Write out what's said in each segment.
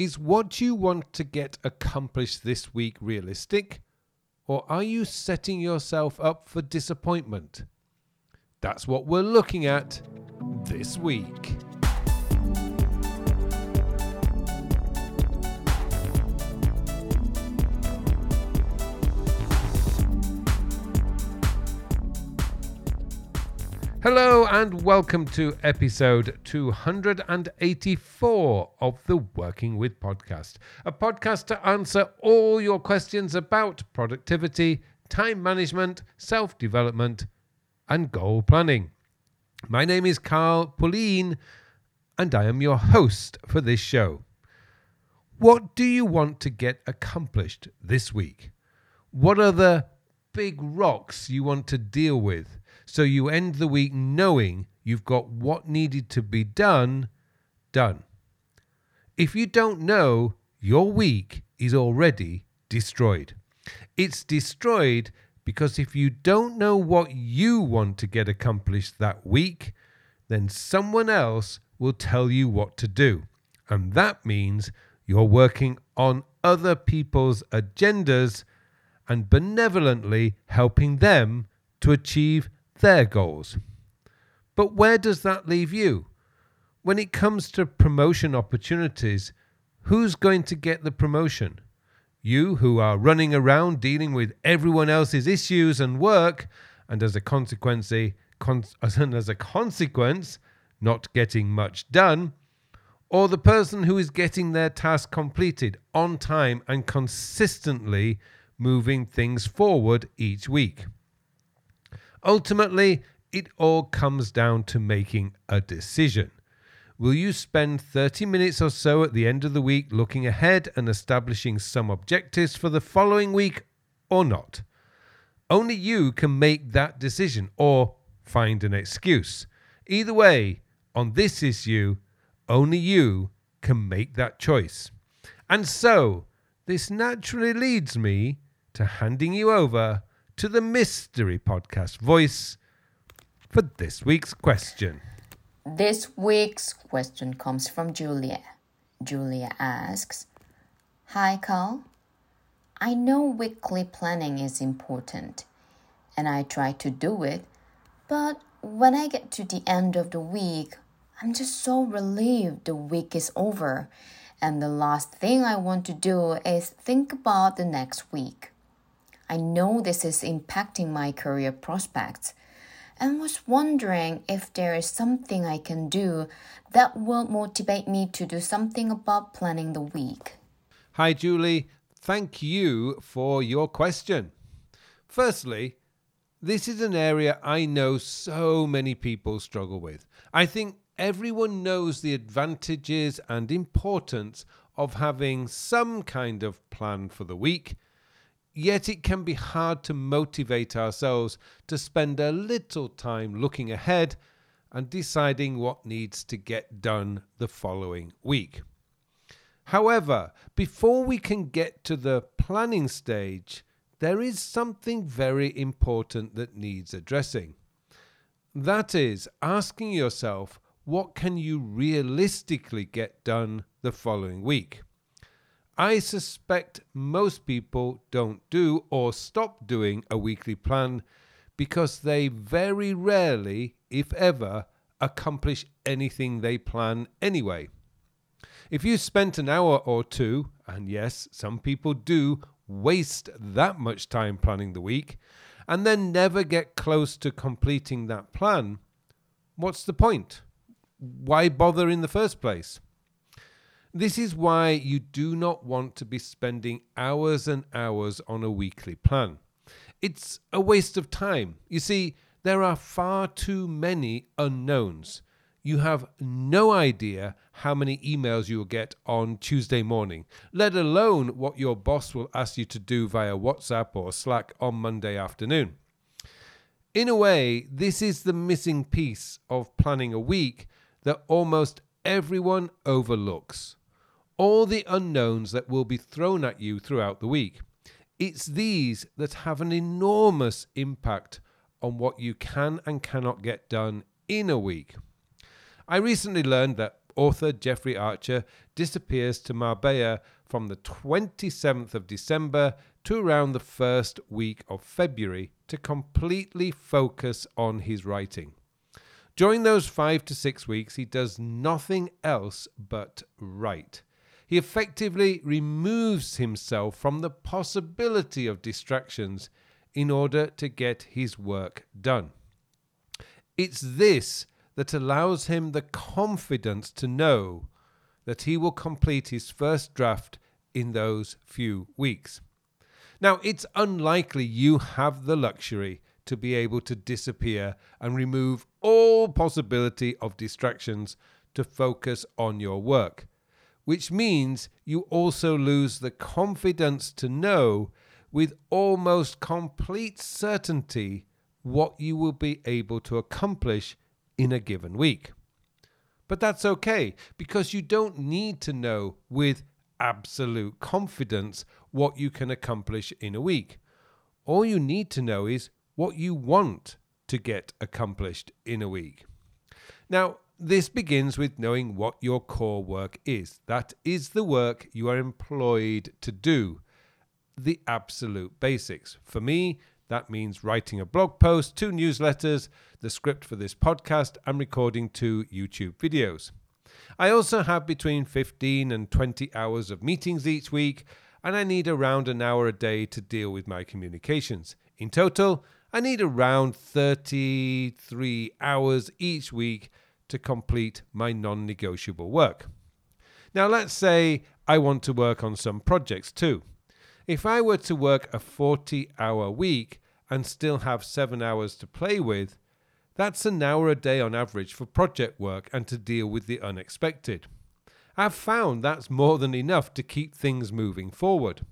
Is what you want to get accomplished this week realistic? Or are you setting yourself up for disappointment? That's what we're looking at this week. Hello and welcome to episode 284 of the Working With podcast, a podcast to answer all your questions about productivity, time management, self development, and goal planning. My name is Carl Pullein and I am your host for this show. What do you want to get accomplished this week? What are the big rocks you want to deal with? So you end the week knowing you've got what needed to be done, done. If you don't know, your week is already destroyed. It's destroyed because if you don't know what you want to get accomplished that week, then someone else will tell you what to do. And that means you're working on other people's agendas and benevolently helping them to achieve their goals. But where does that leave you? When it comes to promotion opportunities, who's going to get the promotion? You who are running around dealing with everyone else's issues and work, and as a consequence, as a consequence, not getting much done, or the person who is getting their task completed on time and consistently moving things forward each week. Ultimately, it all comes down to making a decision. Will you spend 30 minutes or so at the end of the week looking ahead and establishing some objectives for the following week or not? Only you can make that decision or find an excuse. Either way, on this issue, only you can make that choice. And so, this naturally leads me to handing you over to the Mystery Podcast voice for this week's question. This week's question comes from Julia. Julia asks Hi, Carl. I know weekly planning is important and I try to do it, but when I get to the end of the week, I'm just so relieved the week is over, and the last thing I want to do is think about the next week. I know this is impacting my career prospects and was wondering if there is something I can do that will motivate me to do something about planning the week. Hi, Julie. Thank you for your question. Firstly, this is an area I know so many people struggle with. I think everyone knows the advantages and importance of having some kind of plan for the week Yet it can be hard to motivate ourselves to spend a little time looking ahead and deciding what needs to get done the following week. However, before we can get to the planning stage, there is something very important that needs addressing. That is asking yourself, what can you realistically get done the following week? I suspect most people don't do or stop doing a weekly plan because they very rarely, if ever, accomplish anything they plan anyway. If you spent an hour or two, and yes, some people do waste that much time planning the week, and then never get close to completing that plan, what's the point? Why bother in the first place? This is why you do not want to be spending hours and hours on a weekly plan. It's a waste of time. You see, there are far too many unknowns. You have no idea how many emails you will get on Tuesday morning, let alone what your boss will ask you to do via WhatsApp or Slack on Monday afternoon. In a way, this is the missing piece of planning a week that almost everyone overlooks all the unknowns that will be thrown at you throughout the week. It's these that have an enormous impact on what you can and cannot get done in a week. I recently learned that author Jeffrey Archer disappears to Marbella from the 27th of December to around the first week of February to completely focus on his writing. During those five to six weeks, he does nothing else but write. He effectively removes himself from the possibility of distractions in order to get his work done. It's this that allows him the confidence to know that he will complete his first draft in those few weeks. Now, it's unlikely you have the luxury to be able to disappear and remove all possibility of distractions to focus on your work, which means you also lose the confidence to know with almost complete certainty what you will be able to accomplish in a given week. But that's okay because you don't need to know with absolute confidence what you can accomplish in a week. All you need to know is what you want to get accomplished in a week. Now, this begins with knowing what your core work is. That is the work you are employed to do, the absolute basics. For me, that means writing a blog post, two newsletters, the script for this podcast, and recording two YouTube videos. I also have between 15 and 20 hours of meetings each week, and I need around an hour a day to deal with my communications. In total, I need around 33 hours each week to complete my non negotiable work. Now, let's say I want to work on some projects too. If I were to work a 40 hour week and still have seven hours to play with, that's an hour a day on average for project work and to deal with the unexpected. I've found that's more than enough to keep things moving forward.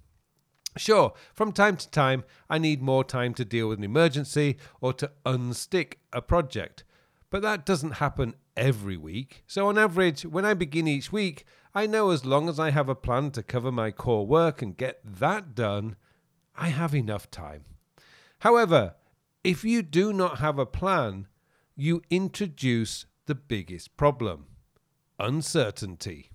Sure, from time to time, I need more time to deal with an emergency or to unstick a project, but that doesn't happen every week. So, on average, when I begin each week, I know as long as I have a plan to cover my core work and get that done, I have enough time. However, if you do not have a plan, you introduce the biggest problem uncertainty.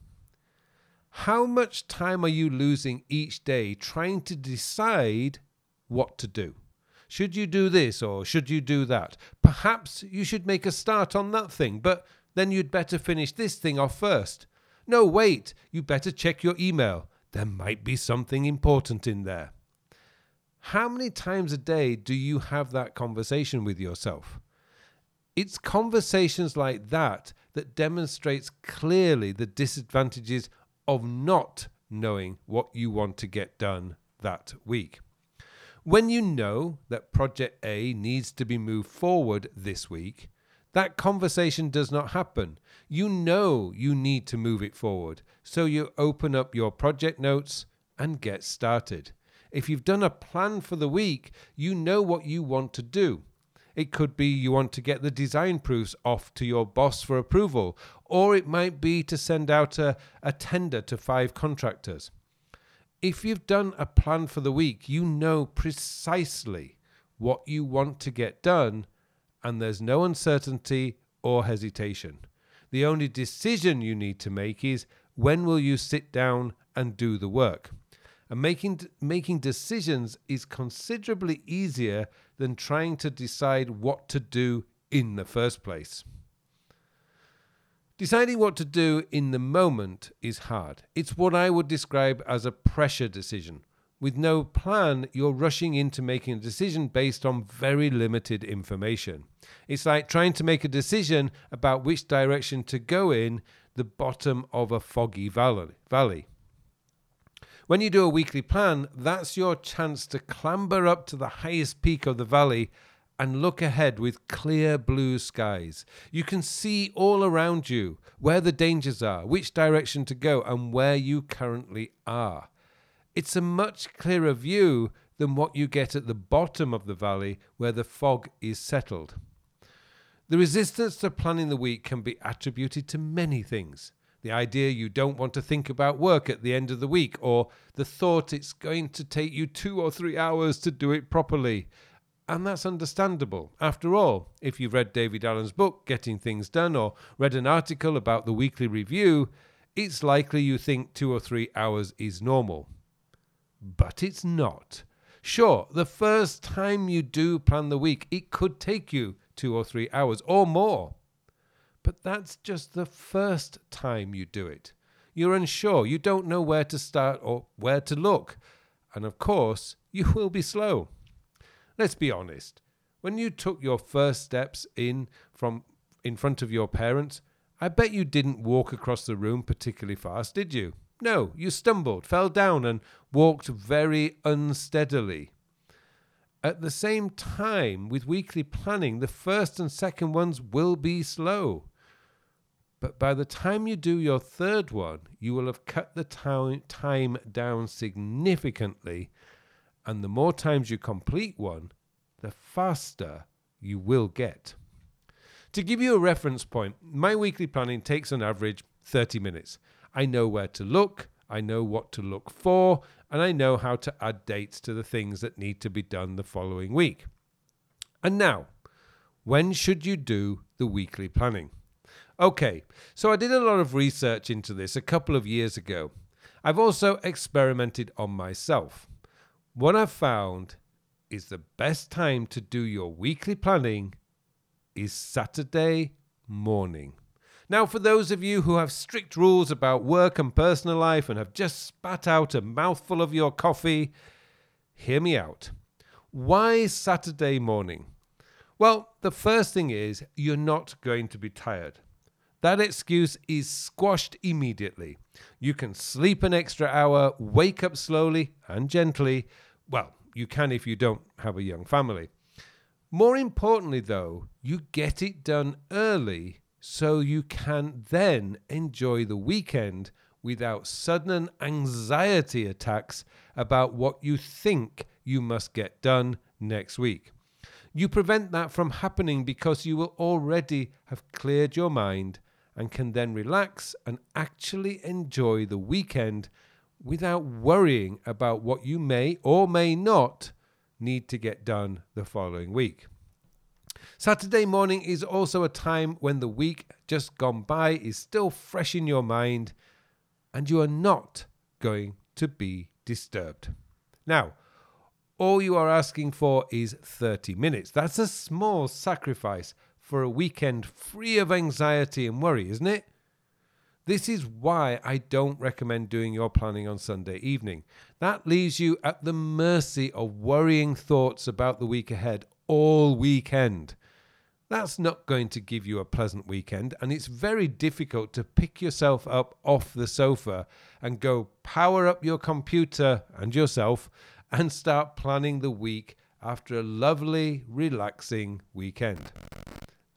How much time are you losing each day trying to decide what to do? Should you do this or should you do that? Perhaps you should make a start on that thing, but then you'd better finish this thing off first. No, wait, you better check your email. There might be something important in there. How many times a day do you have that conversation with yourself? It's conversations like that that demonstrates clearly the disadvantages of not knowing what you want to get done that week. When you know that Project A needs to be moved forward this week, that conversation does not happen. You know you need to move it forward, so you open up your project notes and get started. If you've done a plan for the week, you know what you want to do. It could be you want to get the design proofs off to your boss for approval, or it might be to send out a, a tender to five contractors. If you've done a plan for the week, you know precisely what you want to get done, and there's no uncertainty or hesitation. The only decision you need to make is when will you sit down and do the work? And making, making decisions is considerably easier than trying to decide what to do in the first place. Deciding what to do in the moment is hard. It's what I would describe as a pressure decision. With no plan, you're rushing into making a decision based on very limited information. It's like trying to make a decision about which direction to go in the bottom of a foggy valley. When you do a weekly plan, that's your chance to clamber up to the highest peak of the valley and look ahead with clear blue skies. You can see all around you where the dangers are, which direction to go, and where you currently are. It's a much clearer view than what you get at the bottom of the valley where the fog is settled. The resistance to planning the week can be attributed to many things the idea you don't want to think about work at the end of the week, or the thought it's going to take you two or three hours to do it properly. And that's understandable. After all, if you've read David Allen's book, Getting Things Done, or read an article about the weekly review, it's likely you think two or three hours is normal. But it's not. Sure, the first time you do plan the week, it could take you two or three hours or more. But that's just the first time you do it. You're unsure, you don't know where to start or where to look. And of course, you will be slow. Let's be honest. When you took your first steps in from in front of your parents, I bet you didn't walk across the room particularly fast, did you? No, you stumbled, fell down, and walked very unsteadily. At the same time, with weekly planning, the first and second ones will be slow. But by the time you do your third one, you will have cut the time down significantly. And the more times you complete one, the faster you will get. To give you a reference point, my weekly planning takes on average 30 minutes. I know where to look, I know what to look for, and I know how to add dates to the things that need to be done the following week. And now, when should you do the weekly planning? Okay, so I did a lot of research into this a couple of years ago. I've also experimented on myself. What I've found is the best time to do your weekly planning is Saturday morning. Now, for those of you who have strict rules about work and personal life and have just spat out a mouthful of your coffee, hear me out. Why Saturday morning? Well, the first thing is you're not going to be tired. That excuse is squashed immediately. You can sleep an extra hour, wake up slowly and gently. Well, you can if you don't have a young family. More importantly, though, you get it done early so you can then enjoy the weekend without sudden anxiety attacks about what you think you must get done next week. You prevent that from happening because you will already have cleared your mind and can then relax and actually enjoy the weekend without worrying about what you may or may not need to get done the following week. Saturday morning is also a time when the week just gone by is still fresh in your mind and you are not going to be disturbed. Now, all you are asking for is 30 minutes. That's a small sacrifice for a weekend free of anxiety and worry, isn't it? This is why I don't recommend doing your planning on Sunday evening. That leaves you at the mercy of worrying thoughts about the week ahead all weekend. That's not going to give you a pleasant weekend, and it's very difficult to pick yourself up off the sofa and go power up your computer and yourself and start planning the week after a lovely, relaxing weekend.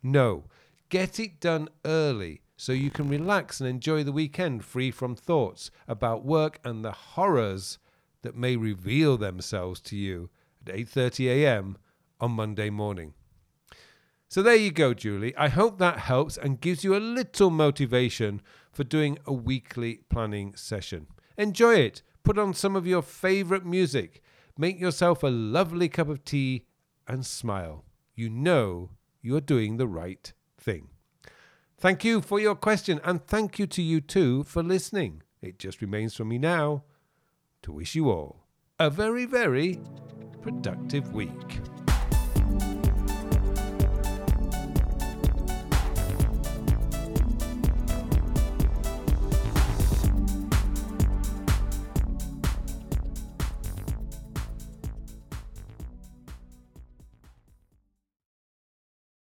No, get it done early so you can relax and enjoy the weekend free from thoughts about work and the horrors that may reveal themselves to you at 8:30 a.m. on Monday morning. So there you go, Julie. I hope that helps and gives you a little motivation for doing a weekly planning session. Enjoy it. Put on some of your favorite music. Make yourself a lovely cup of tea and smile. You know you are doing the right thing. Thank you for your question, and thank you to you too for listening. It just remains for me now to wish you all a very, very productive week.